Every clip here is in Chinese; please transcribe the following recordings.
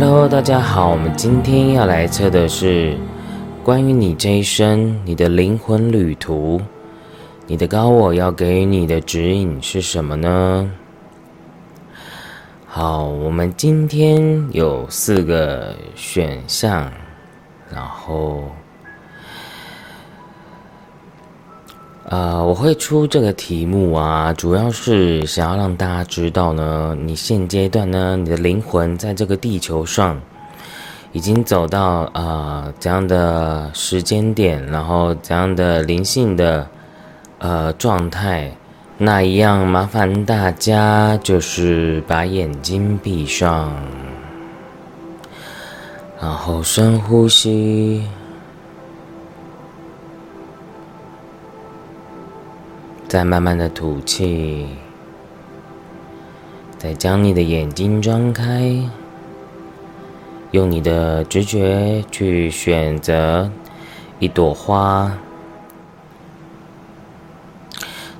Hello，大家好，我们今天要来测的是关于你这一生、你的灵魂旅途，你的高我要给你的指引是什么呢？好，我们今天有四个选项，然后。呃，我会出这个题目啊，主要是想要让大家知道呢，你现阶段呢，你的灵魂在这个地球上已经走到呃怎样的时间点，然后怎样的灵性的呃状态。那一样，麻烦大家就是把眼睛闭上，然后深呼吸。再慢慢的吐气，再将你的眼睛张开，用你的直觉去选择一朵花。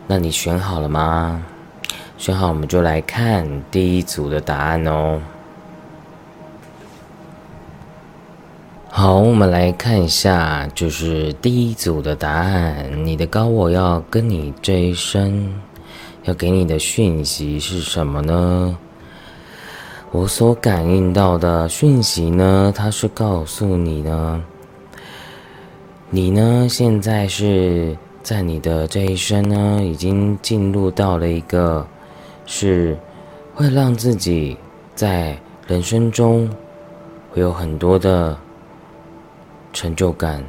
那你选好了吗？选好，我们就来看第一组的答案哦。好，我们来看一下，就是第一组的答案。你的高我要跟你这一生要给你的讯息是什么呢？我所感应到的讯息呢，它是告诉你呢，你呢现在是在你的这一生呢，已经进入到了一个是会让自己在人生中会有很多的。成就感，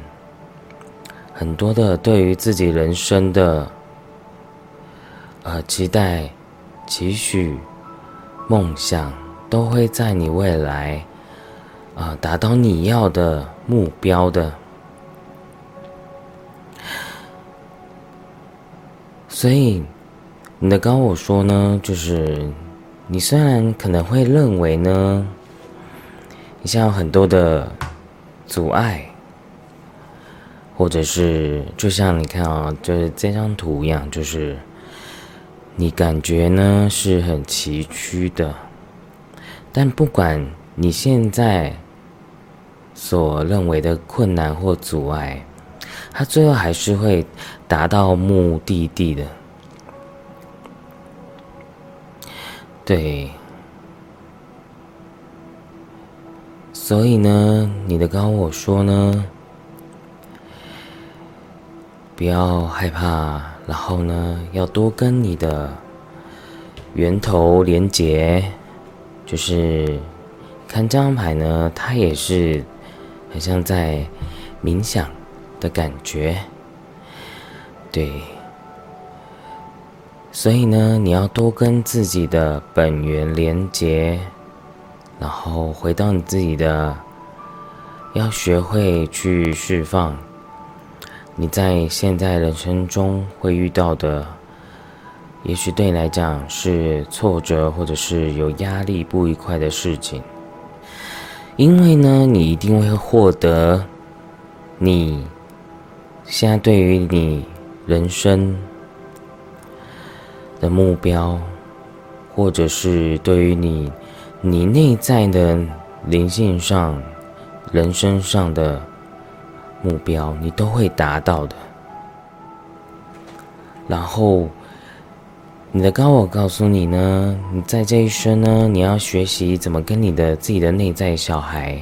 很多的对于自己人生的呃期待、期许、梦想，都会在你未来啊达到你要的目标的。所以你的高我说呢，就是你虽然可能会认为呢，你像很多的阻碍。或者是就像你看啊，就是这张图一样，就是你感觉呢是很崎岖的，但不管你现在所认为的困难或阻碍，它最后还是会达到目的地的。对，所以呢，你的高我说呢。不要害怕，然后呢，要多跟你的源头连接。就是看这张牌呢，它也是很像在冥想的感觉。对，所以呢，你要多跟自己的本源连接，然后回到你自己的，要学会去释放。你在现在人生中会遇到的，也许对你来讲是挫折，或者是有压力、不愉快的事情。因为呢，你一定会获得你现在对于你人生的目标，或者是对于你你内在的灵性上、人生上的。目标你都会达到的。然后，你的高我告诉你呢，你在这一生呢，你要学习怎么跟你的自己的内在小孩，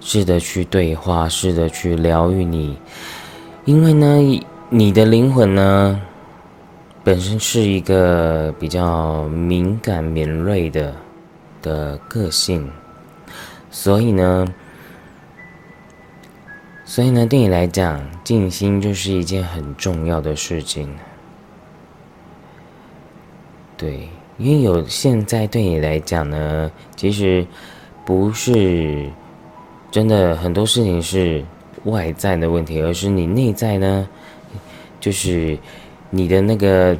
试着去对话，试着去疗愈你。因为呢，你的灵魂呢，本身是一个比较敏感、敏锐的的个性，所以呢。所以呢，对你来讲，静心就是一件很重要的事情。对，因为有现在对你来讲呢，其实不是真的很多事情是外在的问题，而是你内在呢，就是你的那个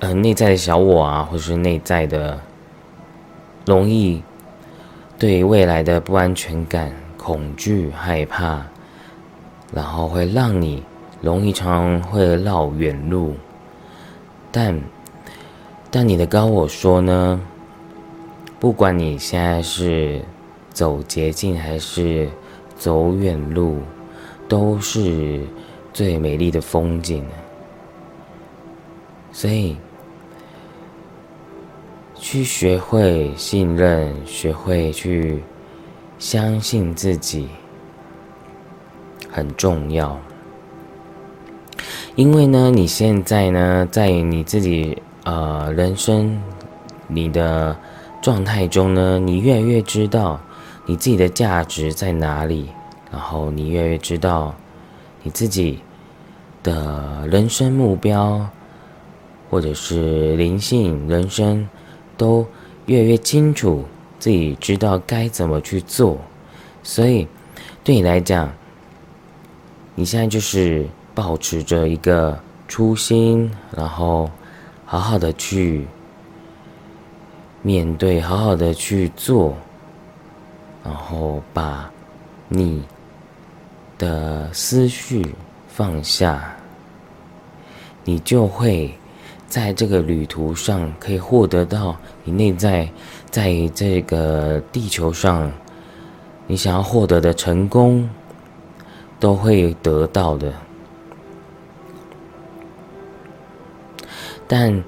呃内在的小我啊，或是内在的容易对未来的不安全感、恐惧、害怕。然后会让你容易常会绕远路，但但你的高我说呢，不管你现在是走捷径还是走远路，都是最美丽的风景。所以，去学会信任，学会去相信自己，很重要。因为呢，你现在呢，在你自己呃人生你的状态中呢，你越来越知道你自己的价值在哪里，然后你越来越知道你自己的人生目标，或者是灵性人生，都越来越清楚，自己知道该怎么去做。所以，对你来讲，你现在就是。保持着一个初心，然后好好的去面对，好好的去做，然后把你的思绪放下，你就会在这个旅途上可以获得到你内在在这个地球上你想要获得的成功，都会得到的。但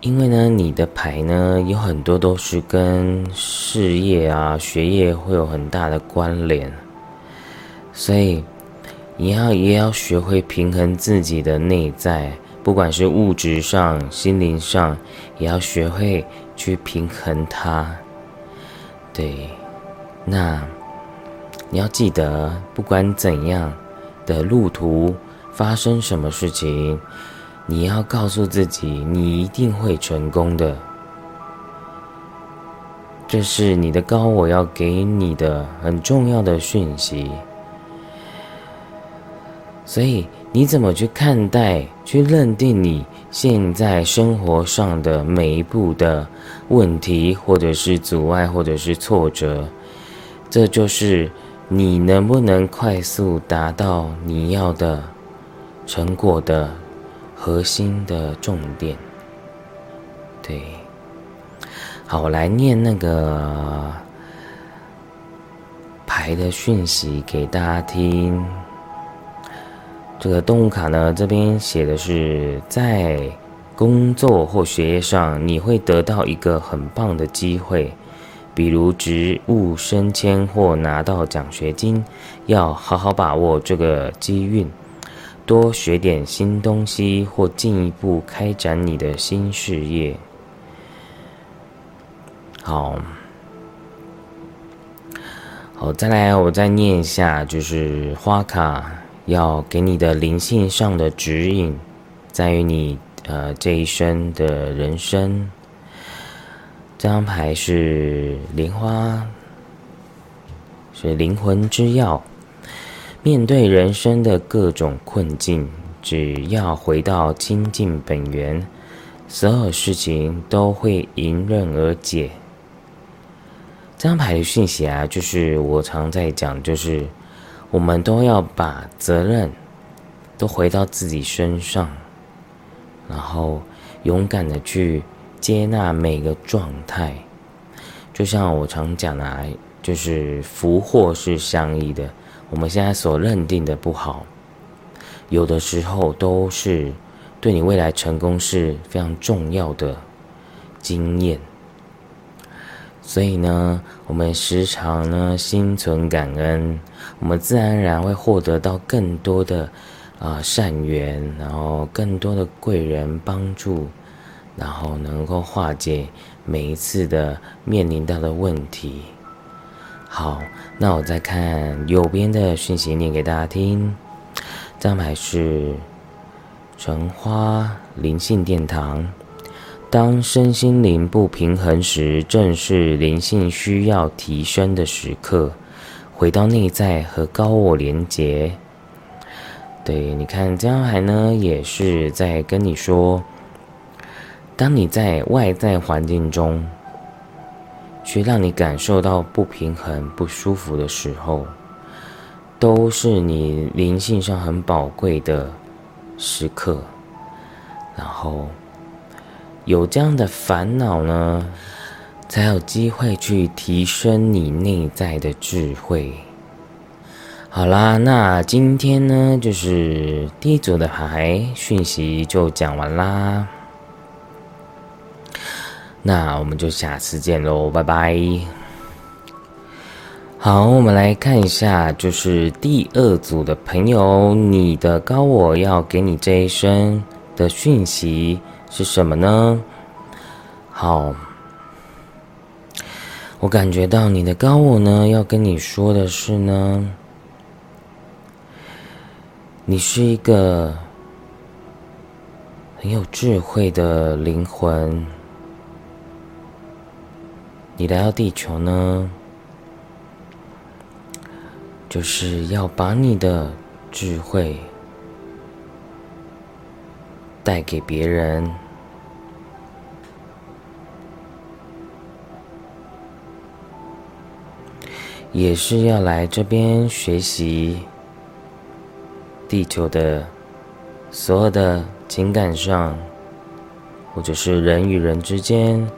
因为呢，你的牌呢有很多都是跟事业啊、学业会有很大的关联，所以你要也要学会平衡自己的内在，不管是物质上、心灵上，也要学会去平衡它。对，那你要记得，不管怎样的路途发生什么事情。你要告诉自己，你一定会成功的。这是你的高我要给你的很重要的讯息。所以，你怎么去看待、去认定你现在生活上的每一步的问题，或者是阻碍，或者是挫折？这就是你能不能快速达到你要的成果的。核心的重点，对，好，我来念那个牌的讯息给大家听。这个动物卡呢，这边写的是在工作或学业上，你会得到一个很棒的机会，比如职务升迁或拿到奖学金，要好好把握这个机运。多学点新东西，或进一步开展你的新事业。好，好，再来，我再念一下，就是花卡要给你的灵性上的指引，在于你呃这一生的人生。这张牌是莲花，是灵魂之钥。面对人生的各种困境，只要回到清净本源，所有事情都会迎刃而解。这张牌的讯息啊，就是我常在讲，就是我们都要把责任都回到自己身上，然后勇敢的去接纳每个状态。就像我常讲的，就是福祸是相依的。我们现在所认定的不好，有的时候都是对你未来成功是非常重要的经验。所以呢，我们时常呢心存感恩，我们自然而然会获得到更多的啊善缘，然后更多的贵人帮助，然后能够化解每一次的面临到的问题。好，那我再看右边的讯息，念给大家听。张牌是橙花灵性殿堂。当身心灵不平衡时，正是灵性需要提升的时刻。回到内在和高我连结。对，你看这张牌呢，也是在跟你说，当你在外在环境中。去让你感受到不平衡、不舒服的时候，都是你灵性上很宝贵的时刻。然后有这样的烦恼呢，才有机会去提升你内在的智慧。好啦，那今天呢，就是第一组的牌讯息就讲完啦。那我们就下次见喽，拜拜。好，我们来看一下，就是第二组的朋友，你的高我要给你这一生的讯息是什么呢？好，我感觉到你的高我呢，要跟你说的是呢，你是一个很有智慧的灵魂。你来到地球呢，就是要把你的智慧带给别人，也是要来这边学习地球的所有的情感上，或者是人与人之间，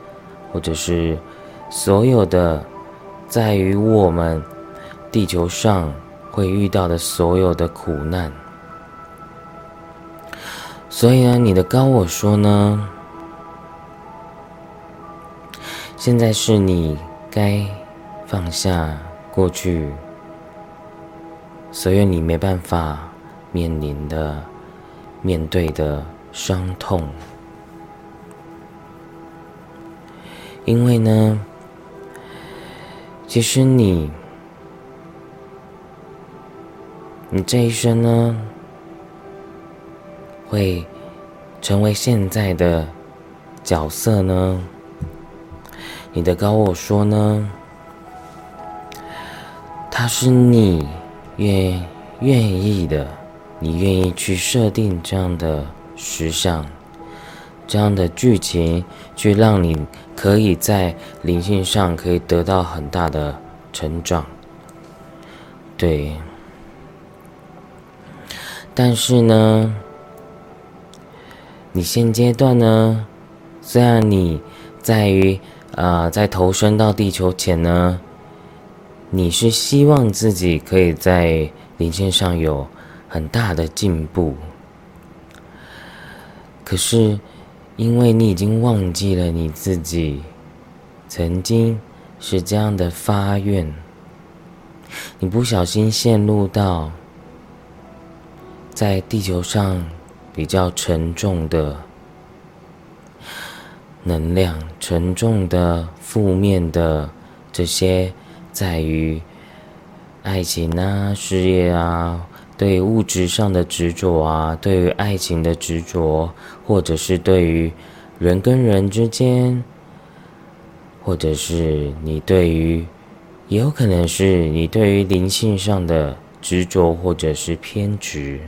或者是。所有的，在于我们地球上会遇到的所有的苦难，所以呢，你的高我说呢，现在是你该放下过去所有你没办法面临的、面对的伤痛，因为呢。其实你，你这一生呢，会成为现在的角色呢？你的高我说呢，他是你愿愿意的，你愿意去设定这样的时尚，这样的剧情，去让你。可以在灵性上可以得到很大的成长，对。但是呢，你现阶段呢，虽然你在于啊，在投身到地球前呢，你是希望自己可以在灵性上有很大的进步，可是。因为你已经忘记了你自己曾经是这样的发愿，你不小心陷入到在地球上比较沉重的能量、沉重的负面的这些，在于爱情啊、事业啊。对物质上的执着啊，对于爱情的执着，或者是对于人跟人之间，或者是你对于，也有可能是你对于灵性上的执着或者是偏执，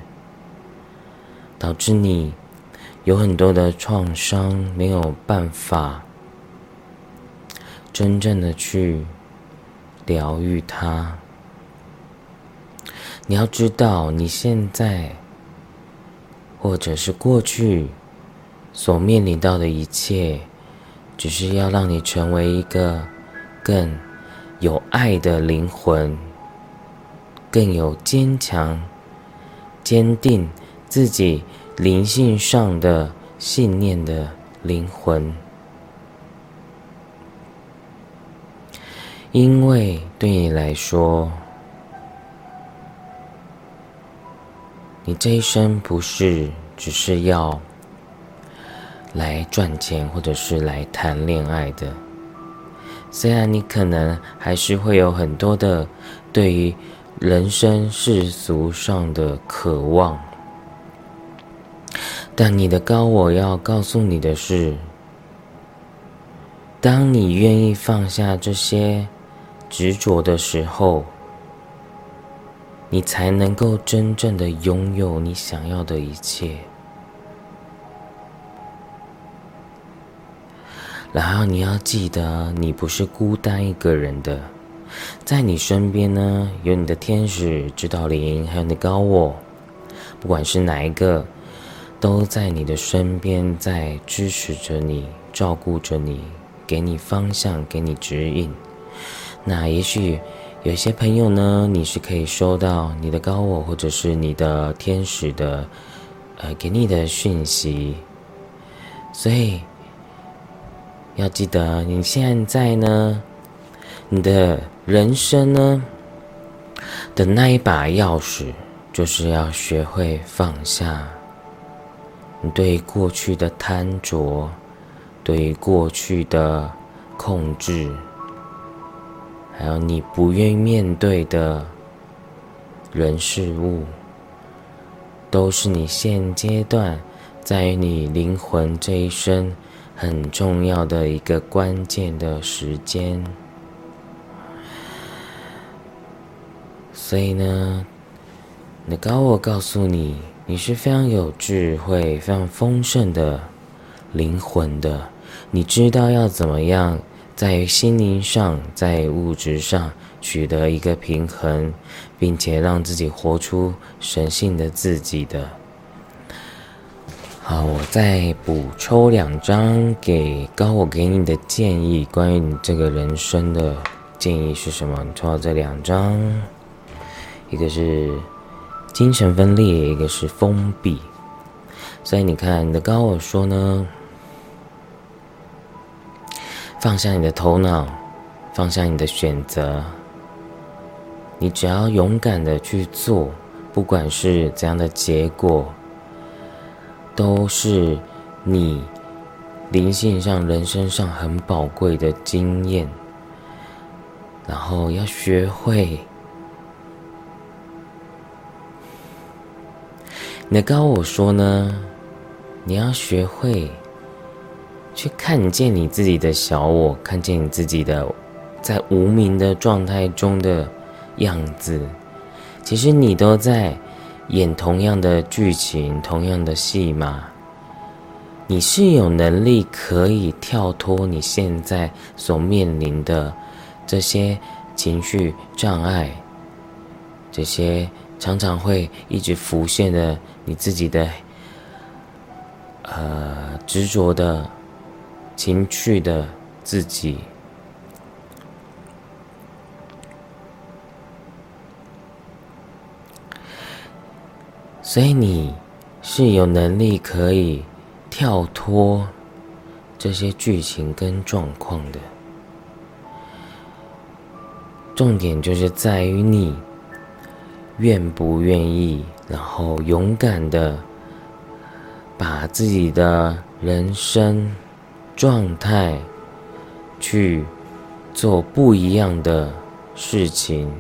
导致你有很多的创伤，没有办法真正的去疗愈它。你要知道，你现在或者是过去所面临到的一切，只是要让你成为一个更有爱的灵魂，更有坚强、坚定自己灵性上的信念的灵魂，因为对你来说。你这一生不是只是要来赚钱，或者是来谈恋爱的。虽然你可能还是会有很多的对于人生世俗上的渴望，但你的高我要告诉你的是：当你愿意放下这些执着的时候。你才能够真正的拥有你想要的一切。然后你要记得，你不是孤单一个人的，在你身边呢，有你的天使、指导灵，还有你的高我，不管是哪一个，都在你的身边，在支持着你，照顾着你，给你方向，给你指引。那也许有些朋友呢，你是可以收到你的高我或者是你的天使的，呃，给你的讯息。所以要记得，你现在呢，你的人生呢的那一把钥匙，就是要学会放下。你对过去的贪着，对过去的控制，还有你不愿意面对的人事物，都是你现阶段在于你灵魂这一生很重要的一个关键的时间。所以呢，你的高我告诉你。你是非常有智慧、非常丰盛的灵魂的，你知道要怎么样在心灵上、在物质上取得一个平衡，并且让自己活出神性的自己的。好，我再补抽两张给高我给你的建议，关于你这个人生的建议是什么？你抽到这两张，一个是。精神分裂，一个是封闭，所以你看，你的高我说呢，放下你的头脑，放下你的选择，你只要勇敢的去做，不管是怎样的结果，都是你灵性上、人生上很宝贵的经验，然后要学会。你的高我说呢，你要学会去看见你自己的小我，看见你自己的在无名的状态中的样子。其实你都在演同样的剧情，同样的戏码。你是有能力可以跳脱你现在所面临的这些情绪障碍，这些常常会一直浮现的。你自己的，呃，执着的情绪的自己，所以你是有能力可以跳脱这些剧情跟状况的。重点就是在于你愿不愿意。然后勇敢的把自己的人生状态去做不一样的事情。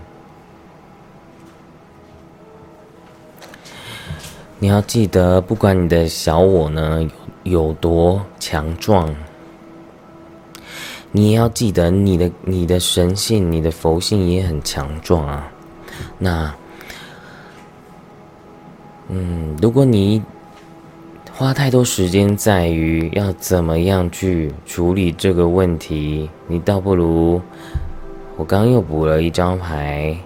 你要记得，不管你的小我呢有多强壮，你也要记得你的你的神性、你的佛性也很强壮啊。那。嗯，如果你花太多时间在于要怎么样去处理这个问题，你倒不如我刚又补了一张牌，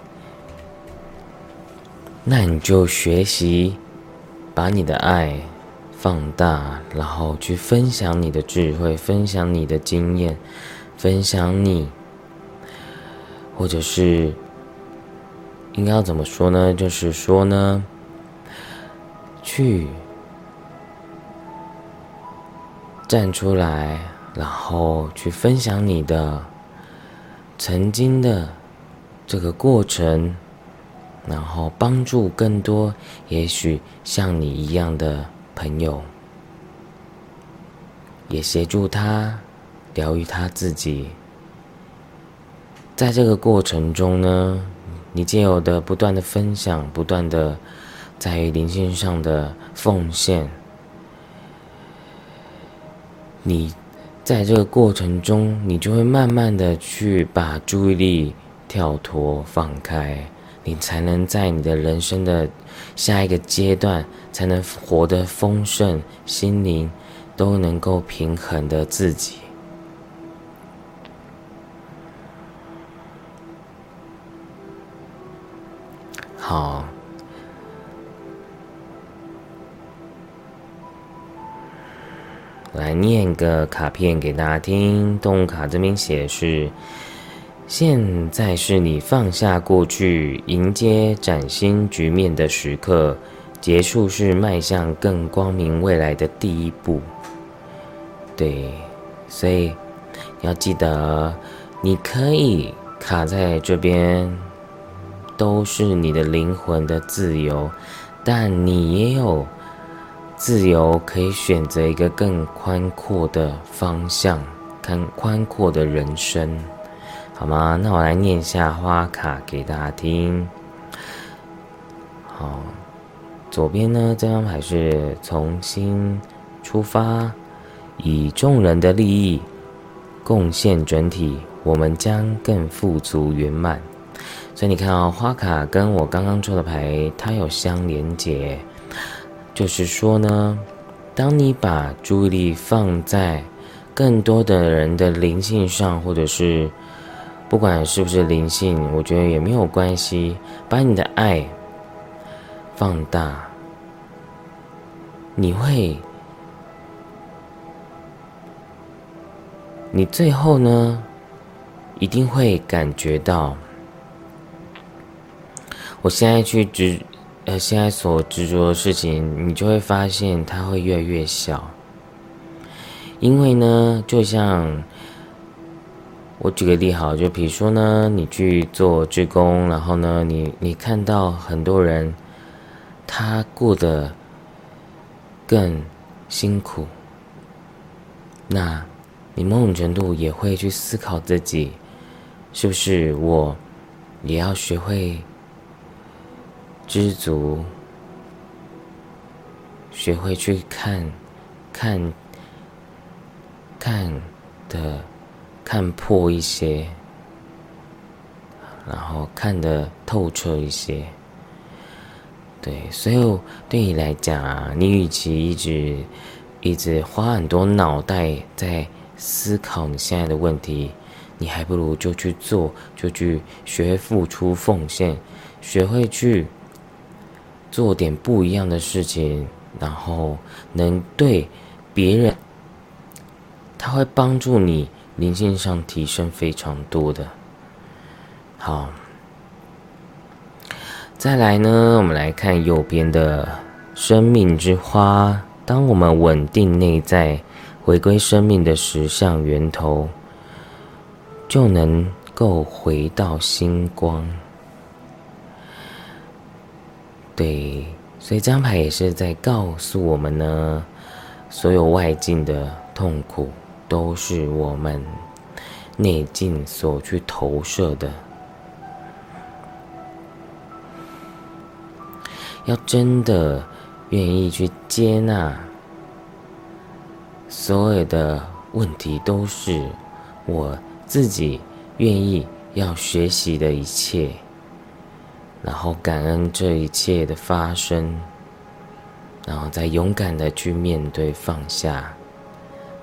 那你就学习把你的爱放大，然后去分享你的智慧，分享你的经验，分享你，或者是应该要怎么说呢？就是说呢。去站出来，然后去分享你的曾经的这个过程，然后帮助更多也许像你一样的朋友，也协助他疗愈他自己。在这个过程中呢，你借由的不断的分享，不断的。在于灵性上的奉献，你在这个过程中，你就会慢慢的去把注意力跳脱放开，你才能在你的人生的下一个阶段，才能活得丰盛，心灵都能够平衡的自己。好。来念个卡片给大家听。动物卡这边写的是：现在是你放下过去，迎接崭新局面的时刻。结束是迈向更光明未来的第一步。对，所以要记得，你可以卡在这边，都是你的灵魂的自由，但你也有自由可以选择一个更宽阔的方向，看宽阔的人生，好吗？那我来念一下花卡给大家听。好。左边呢，这张牌是重新出发，以众人的利益贡献整体，我们将更富足圆满。所以你看啊，花卡跟我刚刚抽的牌，它有相连接，就是说呢，当你把注意力放在更多的人的灵性上，或者是不管是不是灵性，我觉得也没有关系，把你的爱放大。你会，你最后呢，一定会感觉到，我现在去执，呃，现在所执着的事情，你就会发现它会越来越小。因为呢，就像我举个例好，就比如说呢，你去做志工，然后呢，你你看到很多人，他过得。更辛苦，那你某种程度也会去思考自己，是不是我也要学会知足，学会去看，看，看的看破一些，然后看得透彻一些。对，所以对你来讲啊，你与其一直一直花很多脑袋在思考你现在的问题，你还不如就去做，就去学会付出奉献，学会去做点不一样的事情，然后能对别人，他会帮助你灵性上提升非常多的。好。再来呢，我们来看右边的生命之花。当我们稳定内在，回归生命的实相源头，就能够回到星光。对，所以这张牌也是在告诉我们呢，所有外境的痛苦，都是我们内境所去投射的。要真的愿意去接纳，所有的问题都是我自己愿意要学习的一切，然后感恩这一切的发生，然后再勇敢的去面对放下，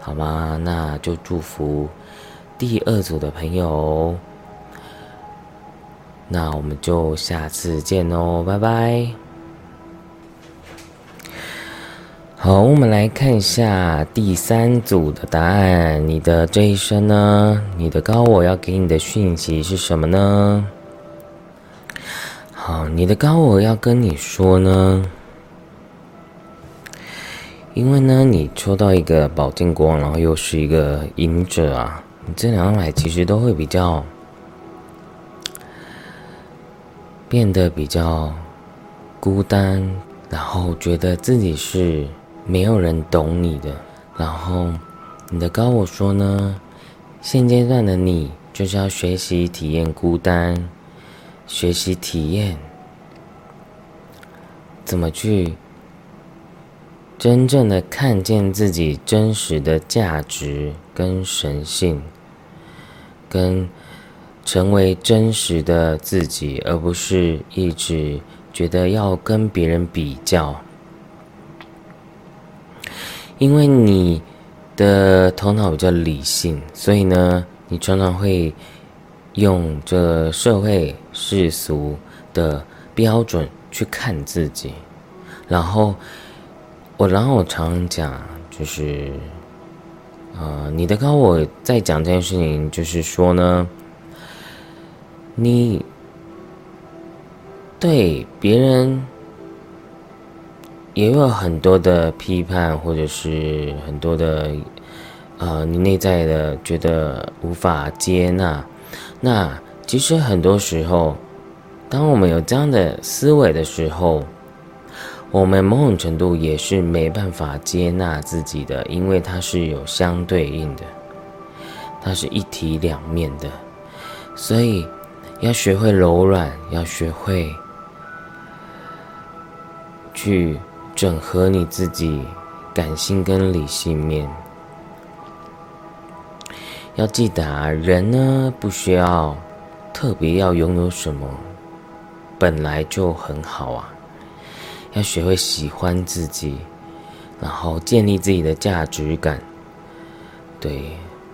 好吗？那就祝福第二组的朋友，那我们就下次见哦，拜拜。好，我们来看一下第三组的答案。你的这一生呢？你的高我要给你的讯息是什么呢？好，你的高我要跟你说呢，因为呢，你抽到一个宝剑国王，然后又是一个隐者啊，你这两张牌其实都会比较变得比较孤单，然后觉得自己是。没有人懂你的，然后你的高我说呢，现阶段的你就是要学习体验孤单，学习体验怎么去真正的看见自己真实的价值跟神性，跟成为真实的自己，而不是一直觉得要跟别人比较。因为你的头脑比较理性，所以呢，你常常会用这社会世俗的标准去看自己。然后我，然后我常讲，就是呃，你的高我在讲这件事情，就是说呢，你对别人也有很多的批判，或者是很多的呃，你内在的觉得无法接纳。那其实很多时候，当我们有这样的思维的时候，我们某种程度也是没办法接纳自己的，因为它是有相对应的，它是一体两面的，所以要学会柔软，要学会去整合你自己感性跟理性面。要记得啊，人呢不需要特别要拥有什么，本来就很好啊。要学会喜欢自己，然后建立自己的价值感。对，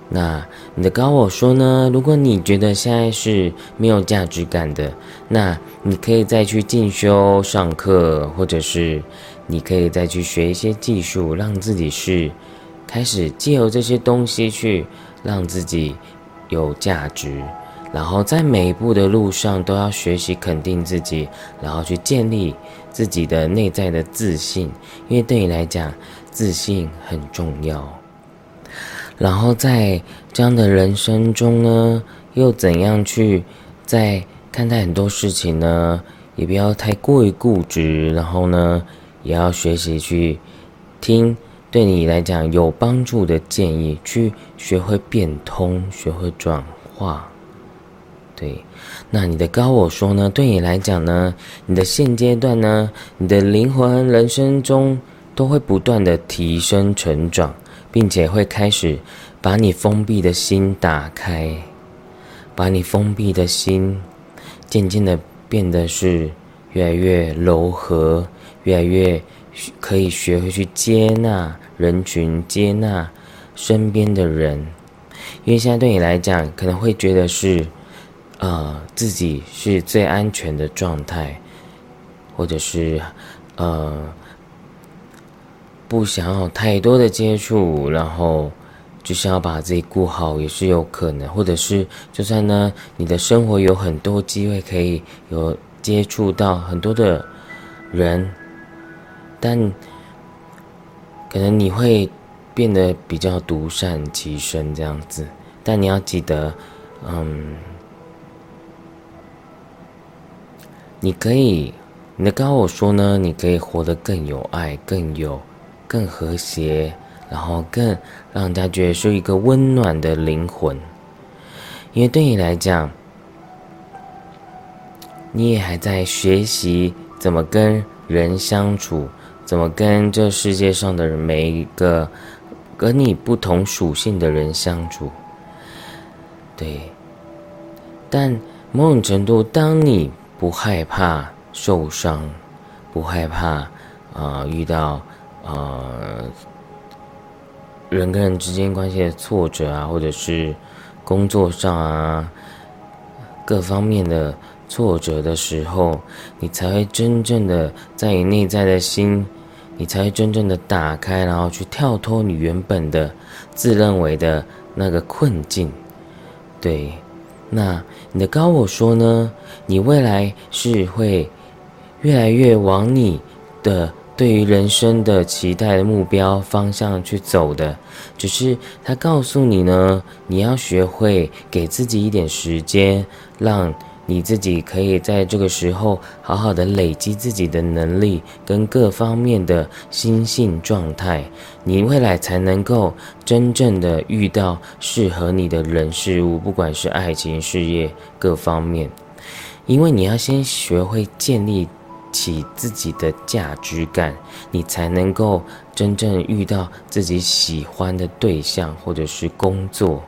那你的高我说呢？如果你觉得现在是没有价值感的，那你可以再去进修、上课，或者是你可以再去学一些技术，让自己是开始借由这些东西去让自己有价值。然后在每一步的路上都要学习肯定自己，然后去建立自己的内在的自信，因为对你来讲，自信很重要。然后在这样的人生中呢，又怎样去在看待很多事情呢？也不要太过于固执，然后呢，也要学习去听对你来讲有帮助的建议，去学会变通，学会转化。对，那你的高我说呢？对你来讲呢，你的现阶段呢，你的灵魂人生中都会不断的提升成长，并且会开始把你封闭的心打开，把你封闭的心渐渐的变得是越来越柔和，越来越可以学会去接纳人群，接纳身边的人，因为现在对你来讲，可能会觉得是。呃，自己是最安全的状态，或者是呃不想要太多的接触，然后就是要把自己顾好，也是有可能。或者是就算呢，你的生活有很多机会可以有接触到很多的人，但可能你会变得比较独善其身这样子。但你要记得，嗯。你可以，你的高我说呢，你可以活得更有爱，更有，更和谐，然后更让人家觉得是一个温暖的灵魂。因为对你来讲，你也还在学习怎么跟人相处，怎么跟这世界上的每一个跟你不同属性的人相处。对，但某种程度，当你不害怕受伤，不害怕啊遇到呃人跟人之间关系的挫折啊，或者是工作上啊各方面的挫折的时候，你才会真正的在你内在的心，你才会真正的打开，然后去跳脱你原本的自认为的那个困境，对。那你的高我说呢？你未来是会越来越往你的对于人生的期待的目标方向去走的，只是他告诉你呢，你要学会给自己一点时间，让。你自己可以在这个时候好好的累积自己的能力跟各方面的心性状态，你未来才能够真正的遇到适合你的人事物，不管是爱情、事业各方面。因为你要先学会建立起自己的价值感，你才能够真正遇到自己喜欢的对象或者是工作。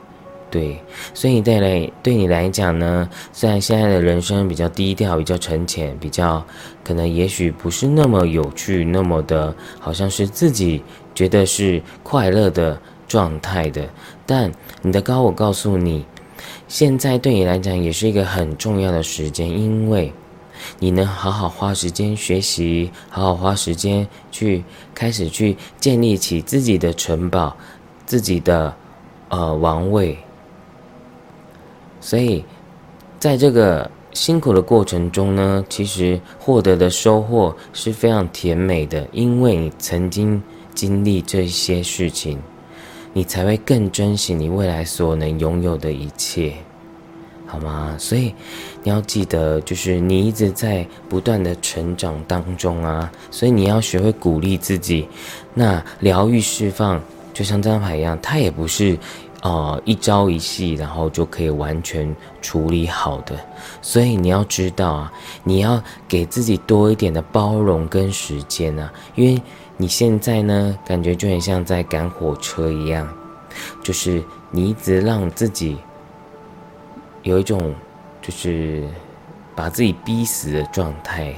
对，所以对来对你来讲呢，虽然现在的人生比较低调、比较沉潜、比较可能也许不是那么有趣、那么的好像是自己觉得是快乐的状态的，但你的高我告诉你，现在对你来讲也是一个很重要的时间，因为你能好好花时间学习，好好花时间去开始去建立起自己的城堡、自己的。呃王位。所以，在这个辛苦的过程中呢，其实获得的收获是非常甜美的，因为你曾经经历这些事情，你才会更珍惜你未来所能拥有的一切，好吗？所以你要记得，就是你一直在不断的成长当中啊，所以你要学会鼓励自己。那疗愈释放，就像这张牌一样，它也不是。哦，一朝一夕，然后就可以完全处理好的。所以你要知道啊，你要给自己多一点的包容跟时间啊，因为你现在呢，感觉就很像在赶火车一样，就是你一直让自己有一种就是把自己逼死的状态，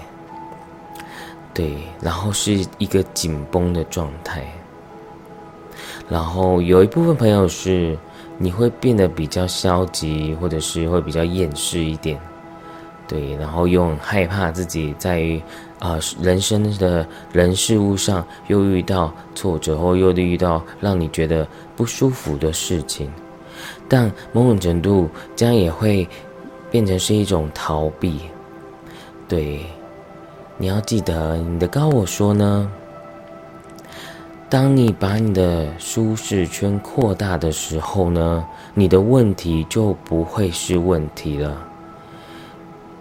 对，然后是一个紧绷的状态。然后有一部分朋友是，你会变得比较消极，或者是会比较厌世一点，对，然后又很害怕自己在于啊人生的人事物上又遇到挫折，或又遇到让你觉得不舒服的事情，但某种程度这样也会变成是一种逃避，对，你要记得你的高我说呢。当你把你的舒适圈扩大的时候呢，你的问题就不会是问题了。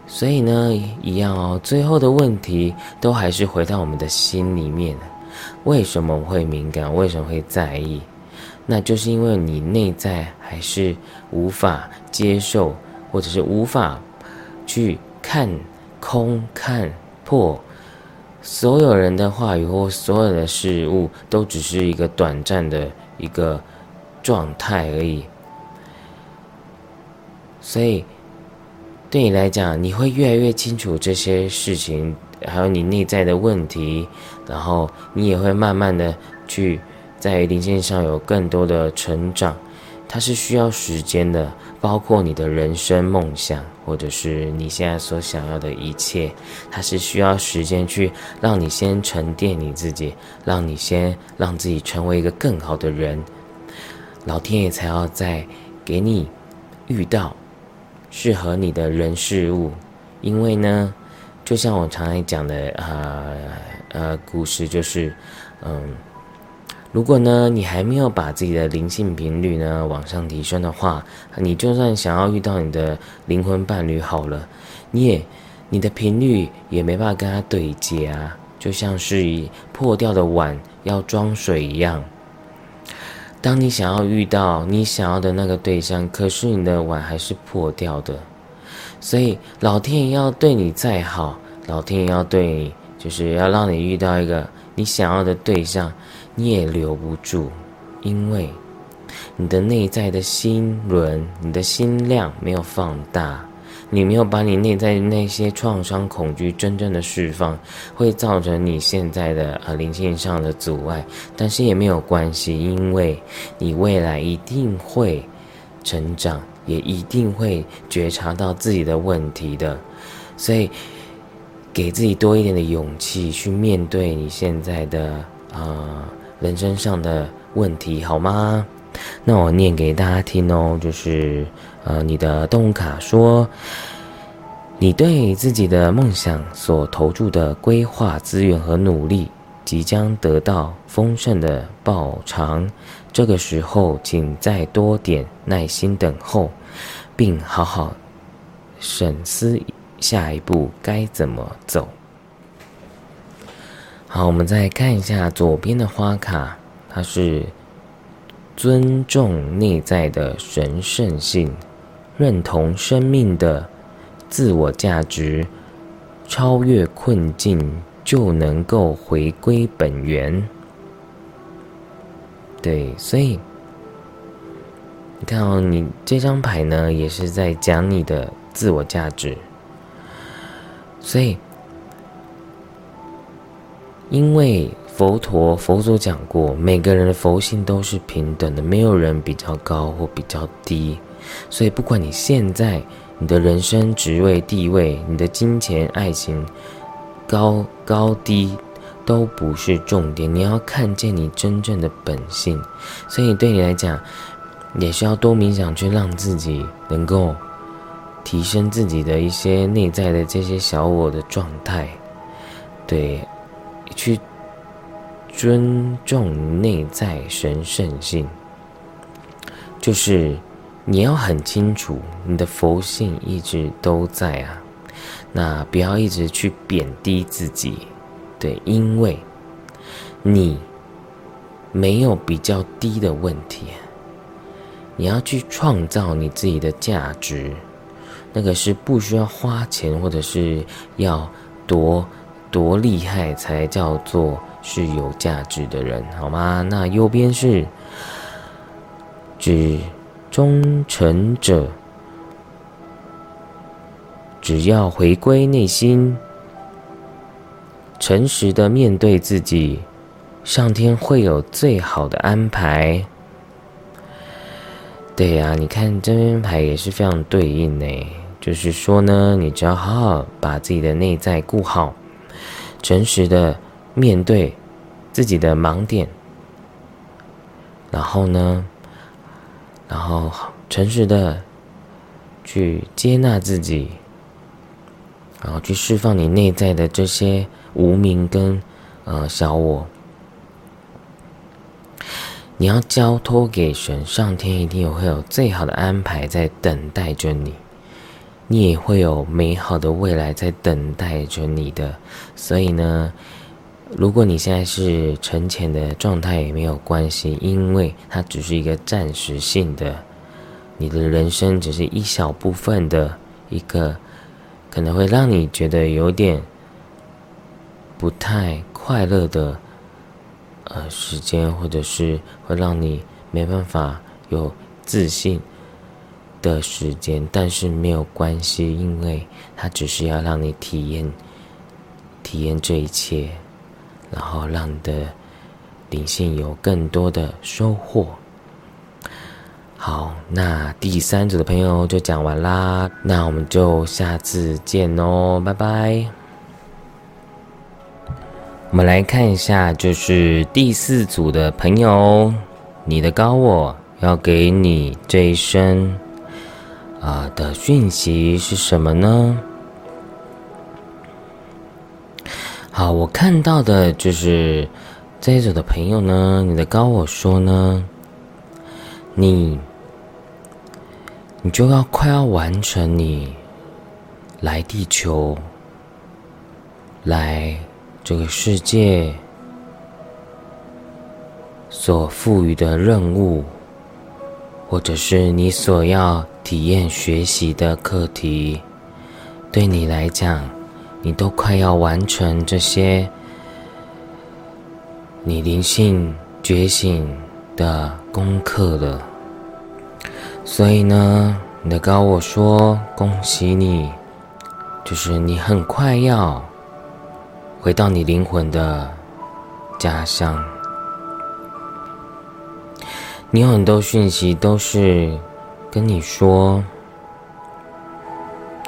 所以呢，一样哦，最后的问题都还是回到我们的心里面。为什么会敏感？为什么会在意？那就是因为你内在还是无法接受，或者是无法去看空、看破。所有人的话语或所有的事物，都只是一个短暂的一个状态而已。所以，对你来讲，你会越来越清楚这些事情，还有你内在的问题，然后你也会慢慢的去在灵性上有更多的成长。它是需要时间的，包括你的人生梦想，或者是你现在所想要的一切，它是需要时间去让你先沉淀你自己，让你先让自己成为一个更好的人，老天爷才要再给你遇到适合你的人事物，因为呢，就像我常常讲的呃呃故事，就是嗯。如果呢，你还没有把自己的灵性频率呢往上提升的话，你就算想要遇到你的灵魂伴侣好了，你也你的频率也没办法跟他对接啊，就像是以破掉的碗要装水一样。当你想要遇到你想要的那个对象，可是你的碗还是破掉的，所以老天爷要对你再好，老天爷要对你，就是要让你遇到一个你想要的对象。你也留不住，因为你的内在的心轮、你的心量没有放大，你没有把你内在那些创伤、恐惧真正的释放，会造成你现在的呃灵性上的阻碍。但是也没有关系，因为你未来一定会成长，也一定会觉察到自己的问题的。所以，给自己多一点的勇气去面对你现在的啊。人生上的问题好吗？那我念给大家听哦，就是呃，你的动物卡说，你对自己的梦想所投注的规划资源和努力，即将得到丰盛的报偿。这个时候，请再多点耐心等候，并好好审思下一步该怎么走。好，我们再看一下左边的花卡，它是尊重内在的神圣性，认同生命的自我价值，超越困境就能够回归本源。对，所以你看哦，你这张牌呢，也是在讲你的自我价值，所以。因为佛陀佛祖讲过，每个人的佛性都是平等的，没有人比较高或比较低。所以，不管你现在你的人生职位地位、你的金钱爱情高高低都不是重点，你要看见你真正的本性。所以，对你来讲，也是要多冥想，去让自己能够提升自己的一些内在的这些小我的状态，对，去尊重内在神圣性，就是你要很清楚，你的佛性一直都在啊，那不要一直去贬低自己，对，因为你没有比较低的问题。你要去创造你自己的价值，那个是不需要花钱，或者是要多多厉害才叫做是有价值的人，好吗？那右边是指忠诚者，只要回归内心，诚实的面对自己，上天会有最好的安排。对呀，你看这边牌也是非常对应呢。就是说呢，你只要好好把自己的内在顾好，诚实的面对自己的盲点，然后呢，然后诚实的去接纳自己，然后去释放你内在的这些无名跟呃小我。你要交托给神，上天一定会有最好的安排在等待着你，你也会有美好的未来在等待着你的。所以呢，如果你现在是沉潜的状态也没有关系，因为它只是一个暂时性的，你的人生只是一小部分的一个，可能会让你觉得有点不太快乐的。呃，时间或者是会让你没办法有自信的时间，但是没有关系，因为它只是要让你体验体验这一切，然后让你的灵性有更多的收获。好，那第三组的朋友就讲完啦，那我们就下次见哦，拜拜。我们来看一下，就是第四组的朋友，你的高我要给你这一生啊的讯息是什么呢？好，我看到的就是这一组的朋友呢，你的高我说呢，你你就要快要完成你来地球来。这个世界所赋予的任务，或者是你所要体验学习的课题，对你来讲，你都快要完成这些你灵性觉醒的功课了。所以呢，你的高我说：“恭喜你，就是你很快要。”回到你灵魂的家乡，你有很多讯息都是跟你说，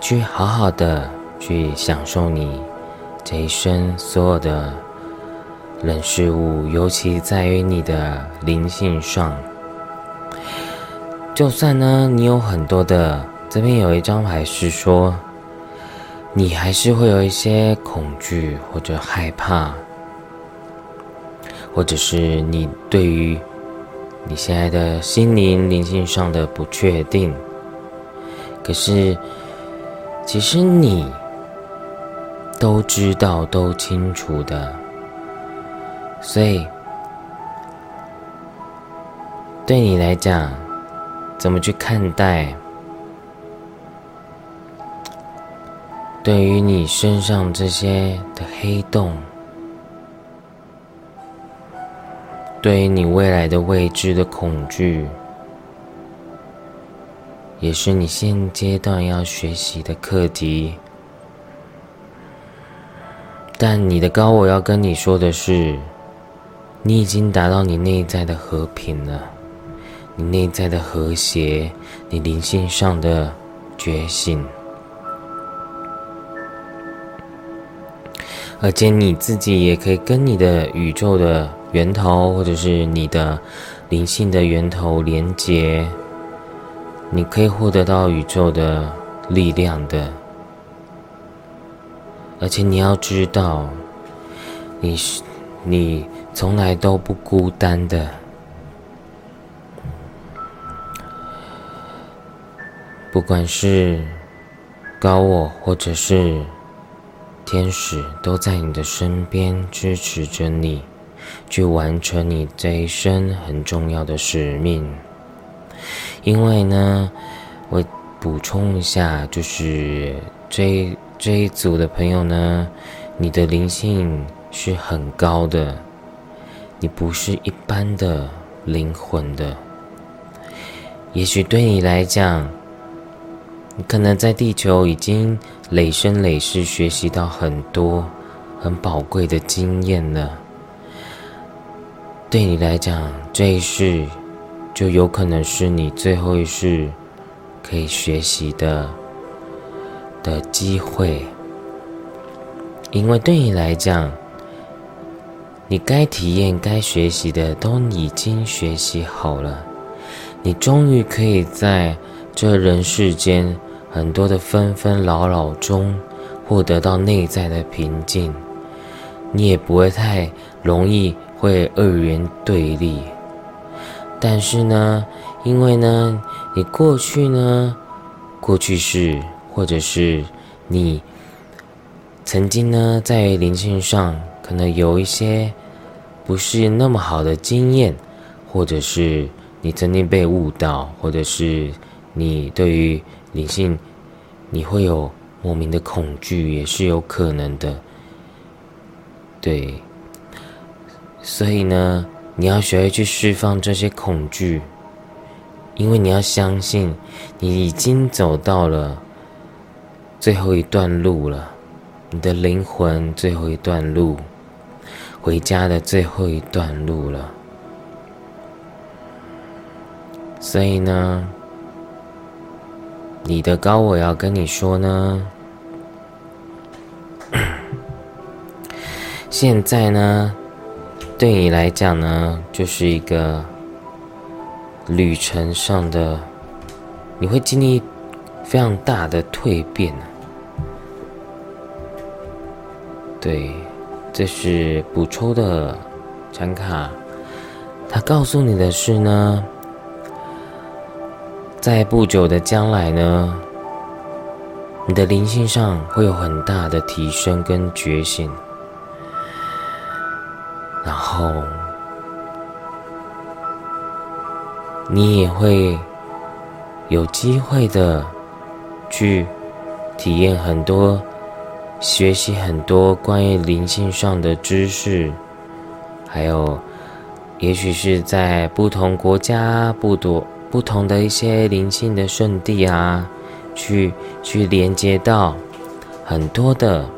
去好好的去享受你这一生所有的人事物，尤其在于你的灵性上。就算呢，你有很多的，这边有一张牌是说。你还是会有一些恐惧或者害怕，或者是你对于你现在的心灵灵性上的不确定。可是，其实你都知道、都清楚的，所以对你来讲，怎么去看待？对于你身上这些的黑洞，对于你未来的未知的恐惧，也是你现阶段要学习的课题。但你的高我要跟你说的是，你已经达到你内在的和平了，你内在的和谐，你灵性上的觉醒。而且你自己也可以跟你的宇宙的源头，或者是你的灵性的源头连接，你可以获得到宇宙的力量的。而且你要知道，你是你从来都不孤单的。不管是高我或者是天使，都在你的身边支持着你，去完成你这一生很重要的使命。因为呢，我补充一下，就是这这一组的朋友呢，你的灵性是很高的，你不是一般的灵魂的。也许对你来讲，你可能在地球已经累生累世学习到很多很宝贵的经验了。对你来讲，这一世就有可能是你最后一世可以学习的的机会，因为对你来讲，你该体验、该学习的都已经学习好了，你终于可以在这人世间。很多的纷纷扰扰中，获得到内在的平静，你也不会太容易会二元对立。但是呢，因为呢，你过去呢，过去是，或者是你曾经呢，在灵性上可能有一些不是那么好的经验，或者是你曾经被误导，或者是你对于。灵性，你会有莫名的恐惧，也是有可能的。对，所以呢，你要学会去释放这些恐惧，因为你要相信，你已经走到了最后一段路了，你的灵魂最后一段路，回家的最后一段路了。所以呢。你的高我要跟你说呢，现在呢，对你来讲呢，就是一个旅程上的，你会经历非常大的蜕变。对，这是补抽的展卡，他告诉你的是呢。在不久的将来呢，你的灵性上会有很大的提升跟觉醒，然后你也会有机会的去体验很多、学习很多关于灵性上的知识，还有，也许是在不同国家不多。不同的一些灵性的圣地啊，去去连接到很多的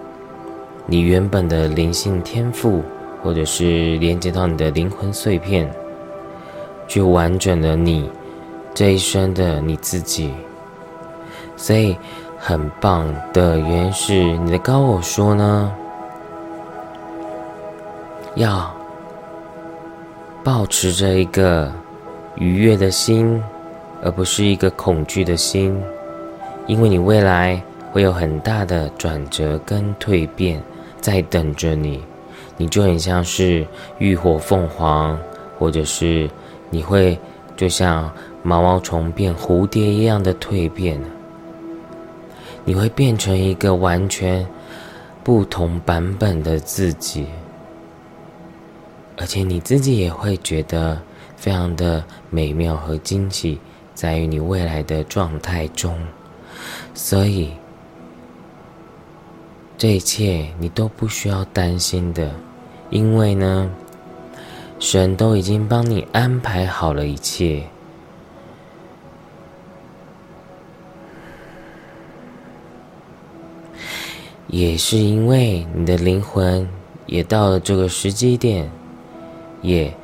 你原本的灵性天赋，或者是连接到你的灵魂碎片，去完整的你这一生的你自己。所以很棒的原因是你的高我说呢，要保持着一个。愉悦的心，而不是一个恐惧的心，因为你未来会有很大的转折跟蜕变在等着你，你就很像是浴火凤凰，或者是你会就像毛毛虫变蝴蝶一样的蜕变，你会变成一个完全不同版本的自己，而且你自己也会觉得。非常的美妙和惊喜，在于你未来的状态中，所以这一切你都不需要担心的，因为呢，神都已经帮你安排好了一切，也是因为你的灵魂也到了这个时机点，也。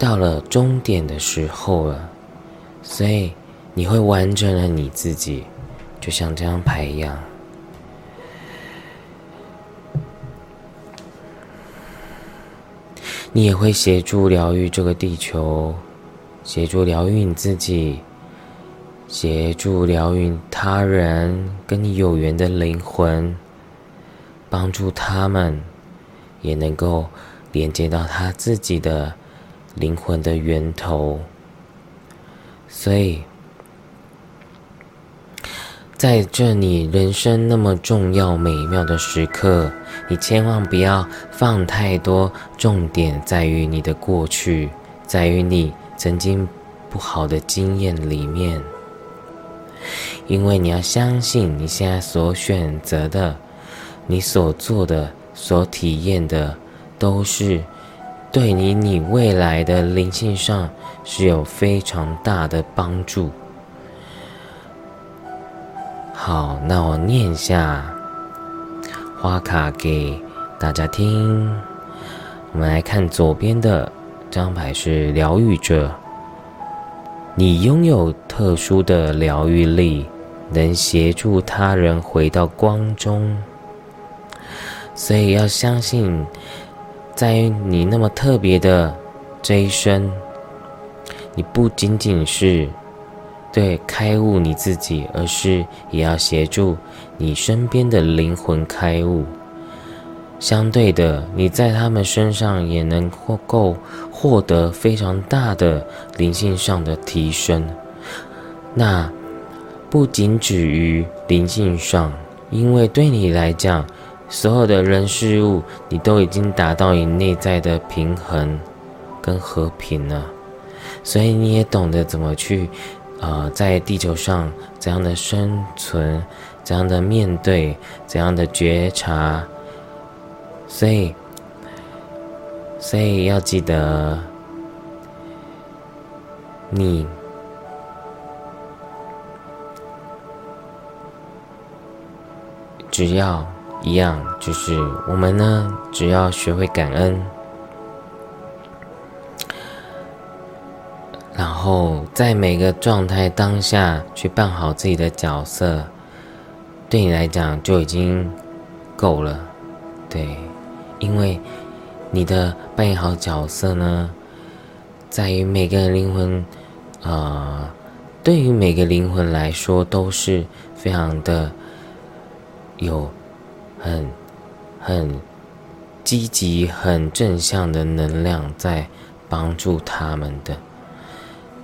到了终点的时候了，所以你会完整了你自己，就像这张牌一样。你你也会协助疗愈这个地球，协助疗愈你自己，协助疗愈他人跟你有缘的灵魂，帮助他们也能够连接到他自己的灵魂的源头。所以，在这你人生那么重要美妙的时刻，你千万不要放太多重点在于你的过去，在于你曾经不好的经验里面，因为你要相信你现在所选择的、你所做的、所体验的，都是对你你未来的灵性上。是有非常大的帮助。好，那我念一下花卡给大家听。我们来看左边的这张牌是疗愈者，你拥有特殊的疗愈力，能协助他人回到光中。所以要相信，在你那么特别的这一生。你不仅仅是对开悟你自己，而是也要协助你身边的灵魂开悟。相对的，你在他们身上也能够获得非常大的灵性上的提升。那不仅止于灵性上，因为对你来讲，所有的人事物，你都已经达到你内在的平衡跟和平了。所以你也懂得怎么去，呃，在地球上怎样的生存，怎样的面对，怎样的觉察。所以，所以要记得，你只要一样，就是我们呢，只要学会感恩。然后在每个状态当下去扮好自己的角色，对你来讲就已经够了，对，因为你的扮演好角色呢，在于每个灵魂，呃，对于每个灵魂来说都是非常的有很很积极、很正向的能量在帮助他们的。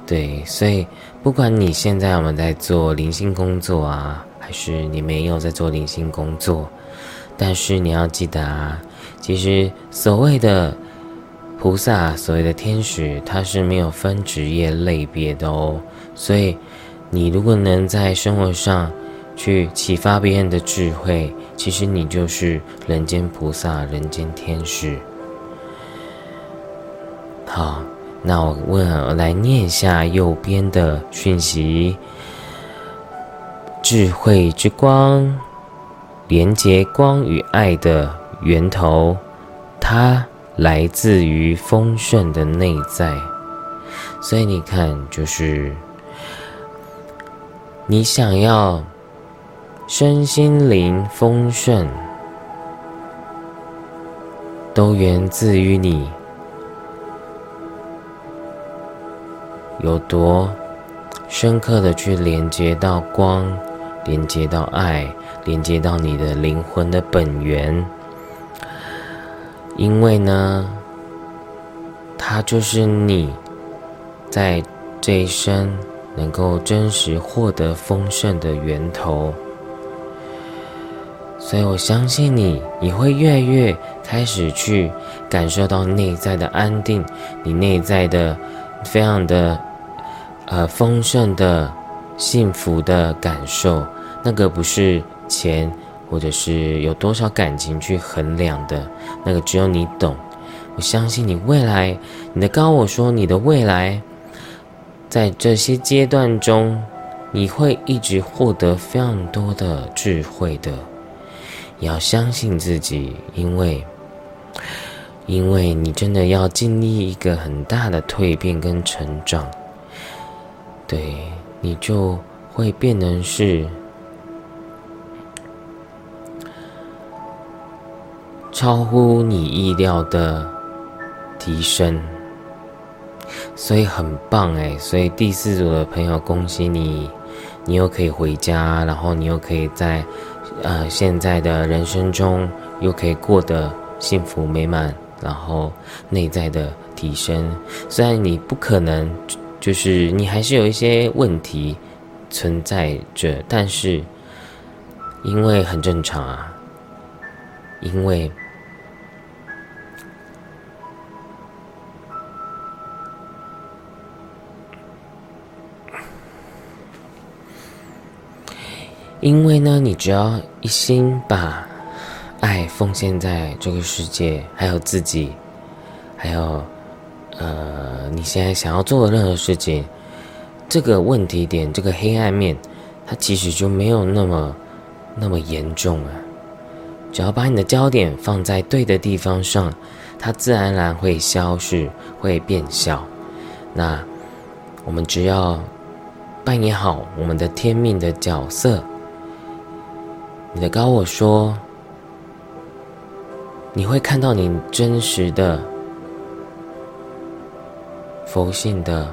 对，所以不管你现在我们在做灵性工作啊，还是你没有在做灵性工作，但是你要记得啊，其实所谓的菩萨、所谓的天使，它是没有分职业类别的哦。所以你如果能在生活上去启发别人的智慧，其实你就是人间菩萨、人间天使。好。那我问，我来念一下右边的讯息：智慧之光，连接光与爱的源头，它来自于丰盛的内在。所以你看，就是你想要身心灵丰盛，都源自于你。有多深刻的去连接到光，连接到爱，连接到你的灵魂的本源，因为呢，它就是你在这一生能够真实获得丰盛的源头。所以我相信你，你会越来越开始去感受到内在的安定，你内在的非常的。呃，丰盛的、幸福的感受，那个不是钱，或者是有多少感情去衡量的，那个只有你懂。我相信你未来，你的高我说你的未来，在这些阶段中，你会一直获得非常多的智慧的。要相信自己，因为，因为你真的要经历一个很大的蜕变跟成长。对，你就会变成是超乎你意料的提升，所以很棒哎！所以第四组的朋友，恭喜你，你又可以回家，然后你又可以在呃现在的人生中又可以过得幸福美满，然后内在的提升。虽然你不可能，就是你还是有一些问题存在着，但是因为很正常啊，因为。因为呢，你只要一心把爱奉献在这个世界，还有自己，还有呃，你现在想要做的任何事情，这个问题点，这个黑暗面，它其实就没有那么那么严重啊。只要把你的焦点放在对的地方上，它自然而然会消失，会变小。那我们只要扮演好我们的天命的角色。你的高我说：“你会看到你真实的、佛性的、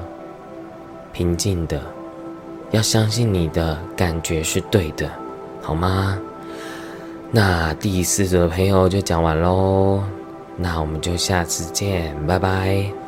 平静的，要相信你的感觉是对的，好吗？”那第四组的朋友就讲完喽，那我们就下次见，拜拜。